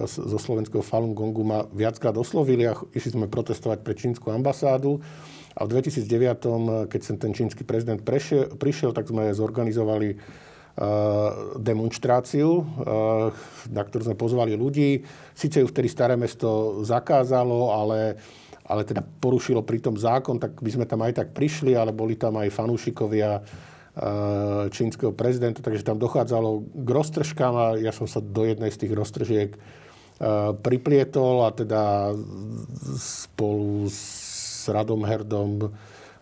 zo slovenského Falun Gongu ma viackrát oslovili a išli sme protestovať pre čínsku ambasádu. A v 2009, keď sem ten čínsky prezident prešiel, prišiel, tak sme zorganizovali uh, demonstráciu, uh, na ktorú sme pozvali ľudí. Sice ju vtedy staré mesto zakázalo, ale, ale teda porušilo pritom zákon, tak by sme tam aj tak prišli, ale boli tam aj fanúšikovia čínskeho prezidenta, takže tam dochádzalo k roztržkám a ja som sa do jednej z tých roztržiek priplietol a teda spolu s Radom Herdom,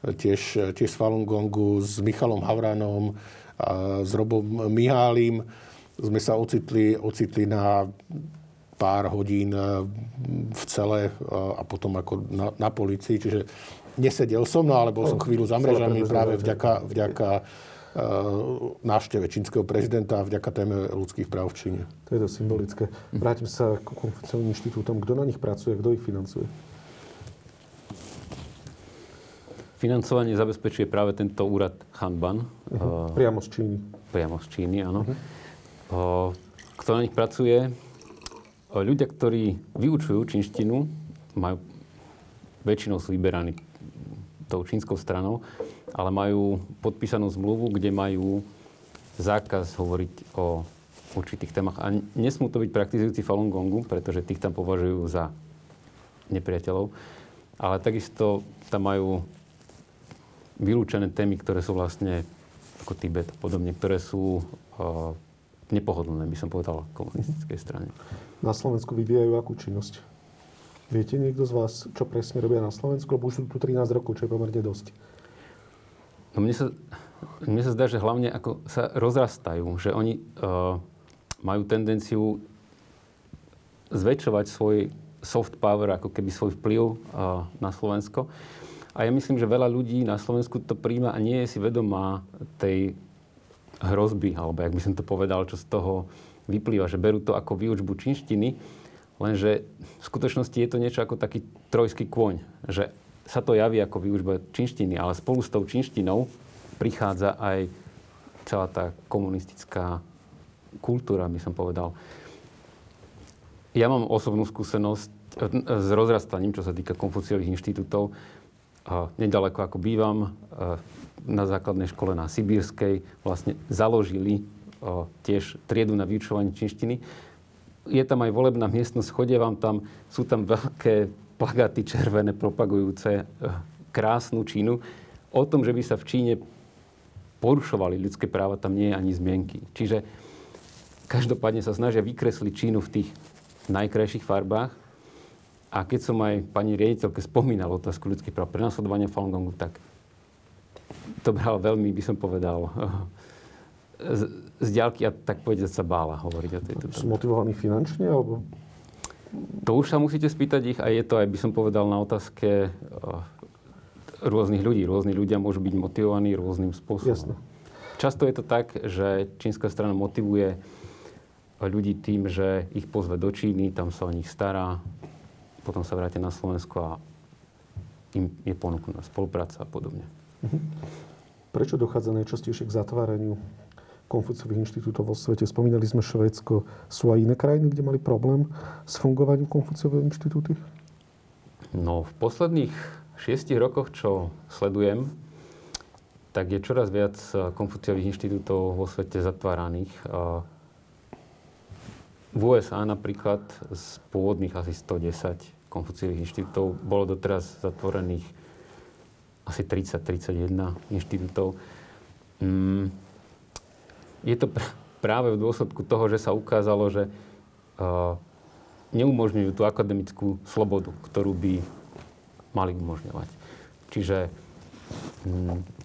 tiež, tiež s Falun Gongu, s Michalom Havranom, a s Robom Mihálim. Sme sa ocitli, ocitli na pár hodín v cele a potom ako na, na policii. Čiže nesedel som, no ale bol som chvíľu za mrežami práve vďaka, vďaka návšteve čínskeho prezidenta a vďaka téme ľudských práv v Číne. To je to symbolické. Vrátim sa k Konfuciovým inštitútom. Kto na nich pracuje, kto ich financuje? Financovanie zabezpečuje práve tento úrad Hanban. Uh-huh. Priamo z Číny. Priamo z Číny, áno. Uh-huh. Kto na nich pracuje? Ľudia, ktorí vyučujú čínštinu, majú, väčšinou sú vyberaní tou čínskou stranou, ale majú podpísanú zmluvu, kde majú zákaz hovoriť o určitých témach. A nesmú to byť praktizujúci Falun Gongu, pretože tých tam považujú za nepriateľov. Ale takisto tam majú vylúčené témy, ktoré sú vlastne ako Tibet a podobne, ktoré sú uh, nepohodlné, by som povedal, komunistickej strane. Na Slovensku vyvíjajú akú činnosť? Viete niekto z vás, čo presne robia na Slovensku? Lebo už sú tu 13 rokov, čo je pomerne dosť. No mne sa, mne sa zdá, že hlavne ako sa rozrastajú, že oni uh, majú tendenciu zväčšovať svoj soft power, ako keby svoj vplyv uh, na Slovensko. A ja myslím, že veľa ľudí na Slovensku to príjma a nie je si vedomá tej hrozby, alebo jak by som to povedal, čo z toho vyplýva, že berú to ako výučbu čínštiny, lenže v skutočnosti je to niečo ako taký trojský kôň, že sa to javí ako výučba čínštiny, ale spolu s tou čínštinou prichádza aj celá tá komunistická kultúra, by som povedal. Ja mám osobnú skúsenosť s rozrastaním, čo sa týka konfuciových inštitútov nedaleko ako bývam, na základnej škole na Sibírskej vlastne založili tiež triedu na vyučovanie čínštiny. Je tam aj volebná miestnosť, chodia vám tam, sú tam veľké plagaty červené propagujúce e, krásnu Čínu. O tom, že by sa v Číne porušovali ľudské práva, tam nie je ani zmienky. Čiže každopádne sa snažia vykresliť Čínu v tých najkrajších farbách a keď som aj pani riaditeľke spomínal otázku ľudských práv prenasledovania Falun Gongu, tak to bral veľmi, by som povedal, z, z diálky a tak povedať sa bála hovoriť o tejto Sú motivovaní finančne? Alebo... To už sa musíte spýtať ich a je to aj, by som povedal, na otázke rôznych ľudí. Rôzni ľudia môžu byť motivovaní rôznym spôsobom. Jasne. Často je to tak, že čínska strana motivuje ľudí tým, že ich pozve do Číny, tam sa o nich stará, potom sa vrátia na Slovensko a im je ponúknutá spolupráca a podobne. Mhm. Prečo dochádza najčastejšie k zatváraniu Konfuciových inštitútov vo svete? Spomínali sme Švédsko. Sú aj iné krajiny, kde mali problém s fungovaním Konfuciových inštitúty? No, v posledných šiestich rokoch, čo sledujem, tak je čoraz viac Konfuciových inštitútov vo svete zatváraných. V USA napríklad z pôvodných asi 110 Konfuciových inštitútov. Bolo doteraz zatvorených asi 30-31 inštitútov. Mm, je to pr- práve v dôsledku toho, že sa ukázalo, že uh, neumožňujú tú akademickú slobodu, ktorú by mali umožňovať. Čiže mm,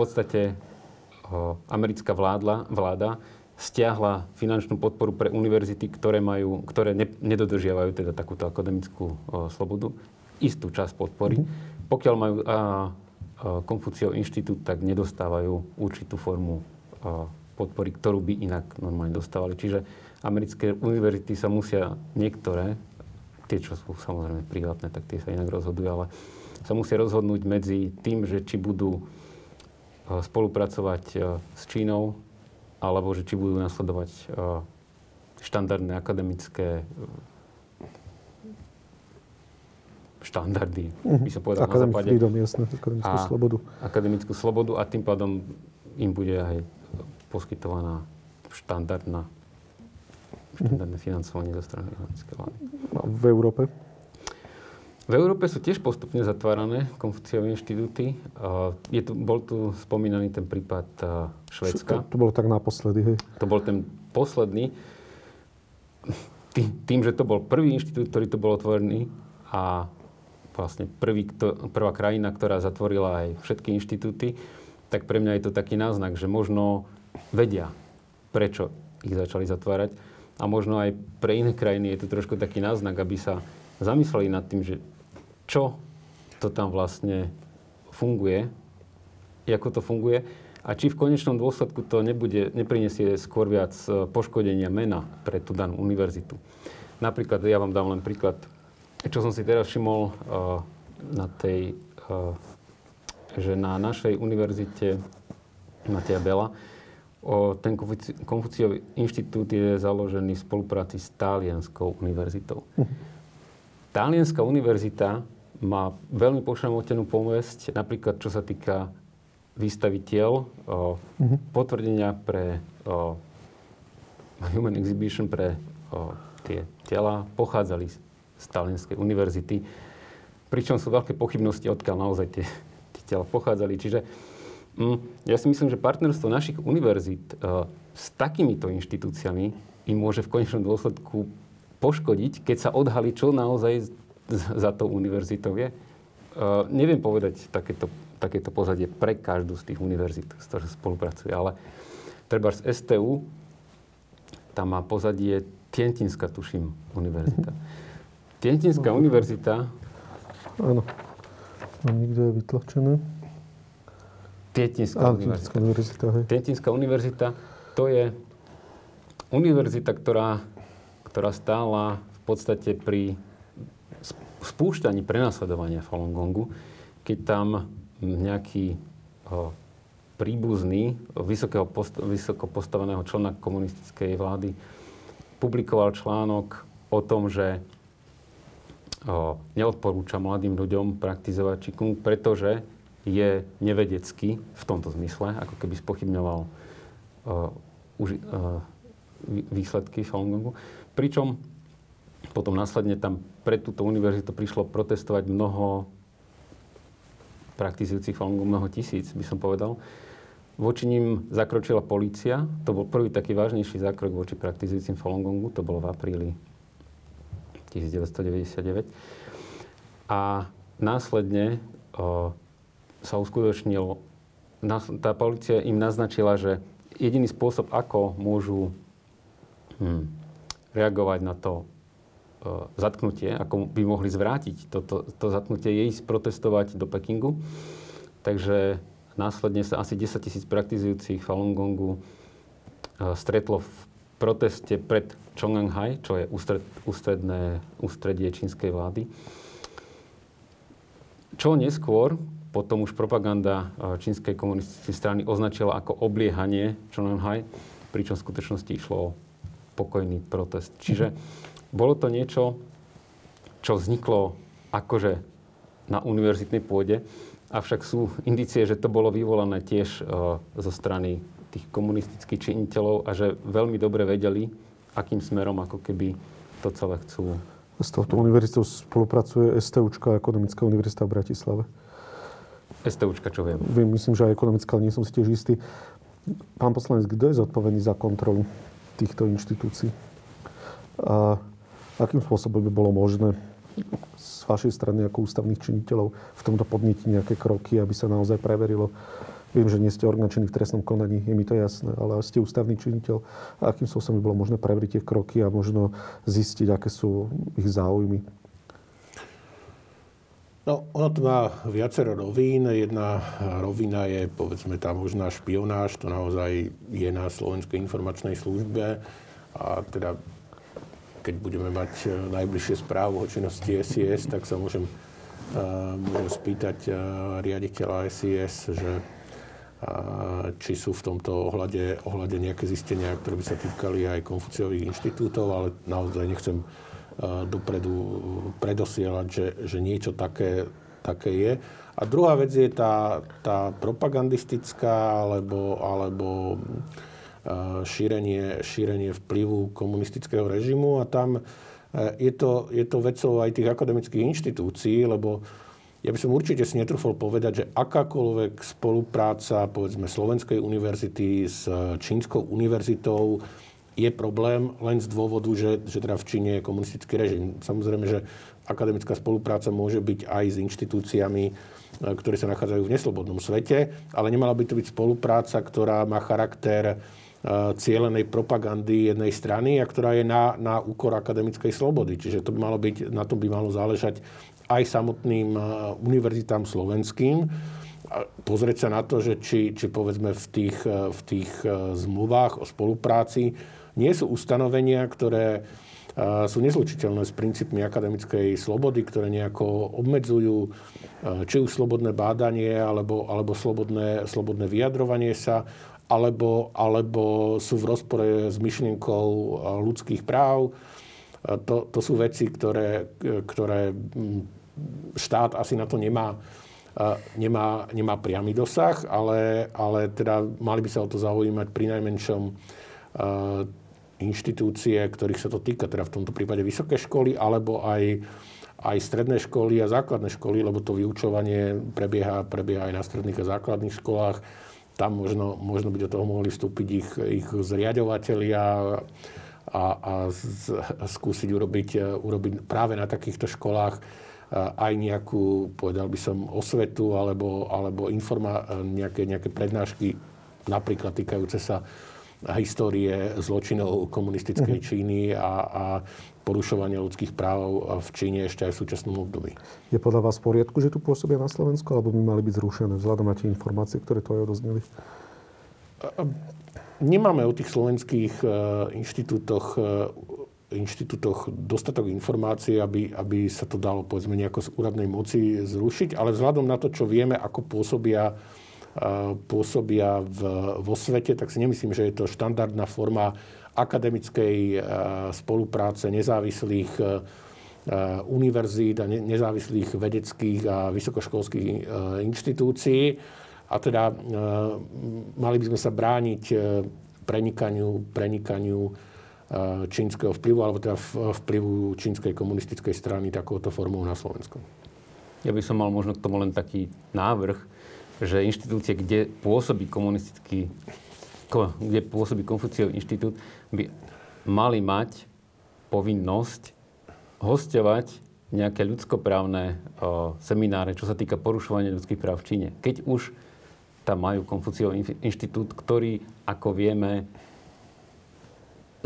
podstate americká vládla, vláda stiahla finančnú podporu pre univerzity, ktoré, majú, ktoré ne, nedodržiavajú teda takúto akademickú o, slobodu, istú časť podpory. Mm-hmm. Pokiaľ majú a, a, Konfuciov inštitút, tak nedostávajú určitú formu a, podpory, ktorú by inak normálne dostávali. Čiže americké univerzity sa musia niektoré, tie, čo sú samozrejme privátne, tak tie sa inak rozhodujú, ale sa musia rozhodnúť medzi tým, že či budú spolupracovať s Čínou alebo že či budú nasledovať uh, štandardné akademické štandardy, uh-huh. by som povedal Academic na západe. Freedom, jasné, akademickú a slobodu. Akademickú slobodu a tým pádom im bude aj poskytovaná štandardná štandardné financovanie zo strany americkej vlády. A v Európe? V Európe sú tiež postupne zatvárané Konfuciové inštitúty. Je tu, bol tu spomínaný ten prípad Švedska. To, to bolo tak naposledy, hej? To bol ten posledný. Tý, tým, že to bol prvý inštitút, ktorý tu bol otvorený a vlastne prvý, kto, prvá krajina, ktorá zatvorila aj všetky inštitúty, tak pre mňa je to taký náznak, že možno vedia, prečo ich začali zatvárať. A možno aj pre iné krajiny je to trošku taký náznak, aby sa zamysleli nad tým, že čo to tam vlastne funguje, ako to funguje a či v konečnom dôsledku to nebude, neprinesie skôr viac e, poškodenia mena pre tú danú univerzitu. Napríklad, ja vám dám len príklad, čo som si teraz všimol uh, na tej, uh, že na našej univerzite Mateja Bela, o, ten Konfuciový inštitút je založený v spolupráci s Talianskou univerzitou. Uh-huh. Talianská univerzita má veľmi pošramotenú povesť, napríklad čo sa týka výstaviteľ, o, mm-hmm. potvrdenia pre o, Human Exhibition pre o, tie tela pochádzali z, Talianskej univerzity, pričom sú veľké pochybnosti, odkiaľ naozaj tie, tie tela pochádzali. Čiže mm, ja si myslím, že partnerstvo našich univerzít o, s takýmito inštitúciami im môže v konečnom dôsledku poškodiť, keď sa odhalí, čo naozaj *laughs* za tou univerzitou je. Uh, neviem povedať takéto, takéto pozadie pre každú z tých univerzít, s ktorou spolupracuje, ale treba z STU, tam má pozadie Tientinská, tuším, univerzita. *laughs* Tientinská no, univerzita... Áno. A nikde je vytlačené. Tientinská univerzita. univerzita hej. Tientinská univerzita, to je univerzita, ktorá, ktorá stála v podstate pri spúšťaní prenasledovania Falun Gongu, keď tam nejaký príbuzný vysokého post- vysoko postaveného člena komunistickej vlády publikoval článok o tom, že neodporúča mladým ľuďom praktizovať čikung, pretože je nevedecký v tomto zmysle, ako keby spochybňoval o, výsledky Falun Gongu. Pričom potom následne tam pre túto univerzitu prišlo protestovať mnoho praktizujúcich Falun mnoho tisíc, by som povedal. Voči ním zakročila polícia. To bol prvý taký vážnejší zákrok voči praktizujúcim Falun Gongu. To bolo v apríli 1999. A následne o, sa uskutočnil, tá policia im naznačila, že jediný spôsob, ako môžu hm, reagovať na to zatknutie, ako by mohli zvrátiť toto to, zatknutie, je ísť protestovať do Pekingu. Takže následne sa asi 10 tisíc praktizujúcich Falun Gongu e, stretlo v proteste pred Chonganhai, čo je ústred, ústredné, ústredie čínskej vlády. Čo neskôr, potom už propaganda e, čínskej komunistickej strany označila ako obliehanie Chonganhai, pričom v skutočnosti išlo o pokojný protest. Čiže bolo to niečo, čo vzniklo akože na univerzitnej pôde, avšak sú indície, že to bolo vyvolané tiež uh, zo strany tých komunistických činiteľov a že veľmi dobre vedeli, akým smerom ako keby to celé chcú. S touto univerzitou spolupracuje STUčka, Ekonomická univerzita v Bratislave. STUčka, čo viem? Viem, myslím, že aj ekonomická, ale nie som si tiež istý. Pán poslanec, kto je zodpovedný za kontrolu týchto inštitúcií? A Akým spôsobom by bolo možné z vašej strany ako ústavných činiteľov v tomto podnetiť nejaké kroky, aby sa naozaj preverilo, Viem, že nie ste orgán v trestnom konaní, je mi to jasné, ale ste ústavný činiteľ. A akým spôsobom by bolo možné preveriť tie kroky a možno zistiť, aké sú ich záujmy? No, ono to má viacero rovín. Jedna rovina je, povedzme, tá možná špionáž. To naozaj je na Slovenskej informačnej službe. A teda keď budeme mať e, najbližšie správu o činnosti SIS, tak sa môžem, uh, môžem spýtať uh, riaditeľa SIS, že či sú v tomto ohľade, ohľade nejaké zistenia, ktoré by sa týkali aj konfuciových inštitútov, ale naozaj nechcem dopredu predosielať, že, že niečo také, také je. A druhá vec je tá, tá propagandistická alebo, alebo šírenie, šírenie vplyvu komunistického režimu a tam e, je to, je to vecou aj tých akademických inštitúcií, lebo ja by som určite si netrúfol povedať, že akákoľvek spolupráca povedzme Slovenskej univerzity s Čínskou univerzitou je problém len z dôvodu, že, že teda v Číne je komunistický režim. Samozrejme, že akademická spolupráca môže byť aj s inštitúciami, ktoré sa nachádzajú v neslobodnom svete, ale nemala by to byť spolupráca, ktorá má charakter Cieľenej propagandy jednej strany a ktorá je na, na úkor akademickej slobody. Čiže to by malo byť, na tom by malo záležať aj samotným univerzitám slovenským. Pozrieť sa na to, že či, či povedzme v tých, eh, v tých zmluvách o spolupráci nie sú ustanovenia, ktoré sú nezlučiteľné s princípmi akademickej slobody, ktoré nejako obmedzujú či už slobodné bádanie alebo, alebo slobodné, slobodné vyjadrovanie sa alebo, alebo sú v rozpore s myšlienkou eh, ľudských práv. Eh, to, to sú veci, ktoré, ktoré hm, štát asi na to nemá, eh, nemá, nemá priamy dosah, ale, ale teda mali by sa o to zaujímať pri najmenšom inštitúcie, ktorých sa to týka, teda v tomto prípade vysoké školy, alebo aj, aj stredné školy a základné školy, lebo to vyučovanie prebieha, prebieha aj na stredných a základných školách tam možno, možno by do toho mohli vstúpiť ich, ich zriadovateľia a, a z, skúsiť urobiť, urobiť práve na takýchto školách aj nejakú, povedal by som, osvetu alebo, alebo informa, nejaké, nejaké prednášky, napríklad týkajúce sa histórie zločinov komunistickej mhm. Číny a, a porušovania ľudských práv v Číne ešte aj v súčasnom období. Je podľa vás v poriadku, že tu pôsobia na Slovensku, alebo by mali byť zrušené vzhľadom na tie informácie, ktoré tu aj odozneli? Nemáme o tých slovenských e, inštitútoch, e, inštitútoch dostatok informácií, aby, aby sa to dalo povedzme nejako z úradnej moci zrušiť, ale vzhľadom na to, čo vieme, ako pôsobia pôsobia v, vo svete, tak si nemyslím, že je to štandardná forma akademickej spolupráce nezávislých univerzít a nezávislých vedeckých a vysokoškolských inštitúcií. A teda mali by sme sa brániť prenikaniu, prenikaniu čínskeho vplyvu, alebo teda vplyvu čínskej komunistickej strany takouto formou na Slovensku. Ja by som mal možno k tomu len taký návrh, že inštitúcie, kde pôsobí komunistický, kde pôsobí Konfuciov inštitút, by mali mať povinnosť hostovať nejaké ľudskoprávne o, semináre, čo sa týka porušovania ľudských práv v Číne. Keď už tam majú Konfuciov inštitút, ktorý, ako vieme,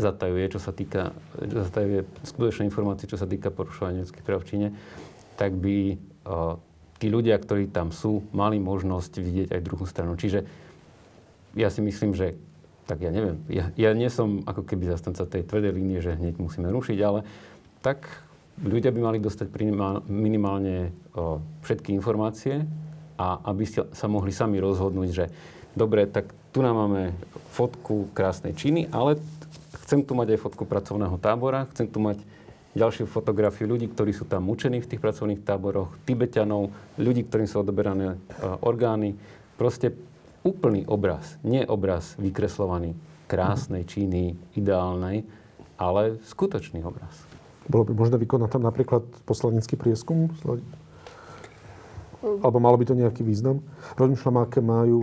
zatajuje, čo sa týka, zatajuje skutočné informácie, čo sa týka porušovania ľudských práv v Číne, tak by o, tí ľudia, ktorí tam sú, mali možnosť vidieť aj druhú stranu. Čiže ja si myslím, že tak ja neviem, ja, ja nie som ako keby zastanca tej tvrdej línie, že hneď musíme rušiť, ale tak ľudia by mali dostať minimálne o, všetky informácie a aby sa mohli sami rozhodnúť, že dobre, tak tu nám máme fotku krásnej Číny, ale chcem tu mať aj fotku pracovného tábora, chcem tu mať ďalšiu fotografiu ľudí, ktorí sú tam mučení v tých pracovných táboroch, Tibetanov, ľudí, ktorým sú odoberané orgány. Proste úplný obraz, nie obraz vykreslovaný krásnej Číny, ideálnej, ale skutočný obraz. Bolo by možné vykonať tam napríklad poslanecký prieskum? Alebo malo by to nejaký význam? Rozmýšľam, aké majú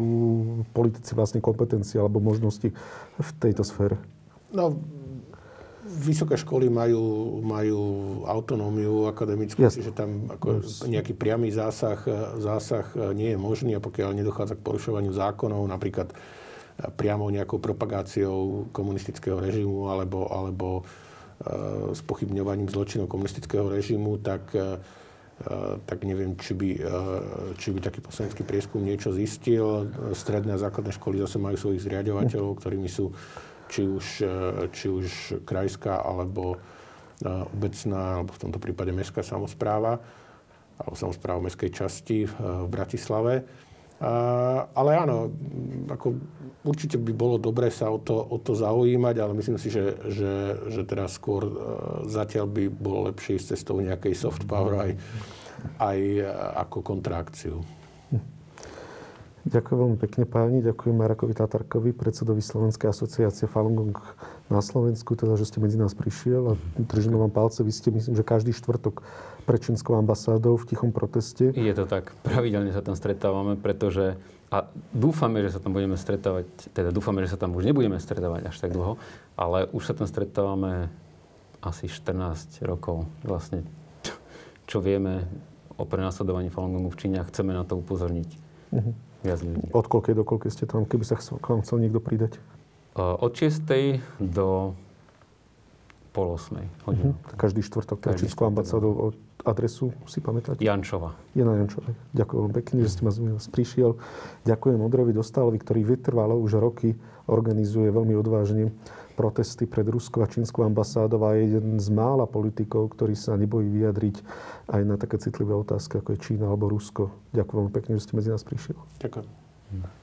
politici vlastne kompetencie alebo možnosti v tejto sfére. No, vysoké školy majú, majú autonómiu akademickú, Jasne. čiže tam ako nejaký priamy zásah, zásah nie je možný a pokiaľ nedochádza k porušovaniu zákonov, napríklad priamo nejakou propagáciou komunistického režimu alebo, alebo e, spochybňovaním zločinov komunistického režimu, tak, e, tak neviem, či by, e, či by taký poslanecký prieskum niečo zistil. Stredné a základné školy zase majú svojich zriadovateľov, ktorými sú či už, e, či už krajská alebo e, obecná, alebo v tomto prípade mestská samozpráva, alebo samozpráva mestskej časti v Bratislave. Ale áno, ako určite by bolo dobré sa o to, o to zaujímať, ale myslím si, že, že, že teraz skôr e, zatiaľ by bolo lepšie ísť cestou nejakej soft power aj, aj ako kontrakciu. Ďakujem veľmi pekne páni, ďakujem Marakovi Tatarkovi, predsedovi Slovenskej asociácie Falun Gong na Slovensku, teda, že ste medzi nás prišiel a držím vám palce. Vy ste, myslím, že každý štvrtok pre čínskou ambasádou v tichom proteste. Je to tak. Pravidelne sa tam stretávame, pretože a dúfame, že sa tam budeme stretávať, teda dúfame, že sa tam už nebudeme stretávať až tak dlho, ale už sa tam stretávame asi 14 rokov. Vlastne, čo vieme o prenasledovaní Falun Gongu v Číne a chceme na to upozorniť. Uh-huh viac. Od koľkej do koľkej ste tam, keby sa k vám chcel niekto pridať? Od 6. do pol 8. hodinu. Uh-huh. Každý štvrtok Českú ambasádu adresu si pamätáte? Jančova. Jana Jančova. Ďakujem veľmi pekne, že ste ma prišiel. Ďakujem Odrovi Dostalovi, ktorý vytrvalo už roky organizuje veľmi odvážne protesty pred Ruskou a Čínskou ambasádou a je jeden z mála politikov, ktorý sa nebojí vyjadriť aj na také citlivé otázky, ako je Čína alebo Rusko. Ďakujem veľmi pekne, že ste medzi nás prišiel. Ďakujem.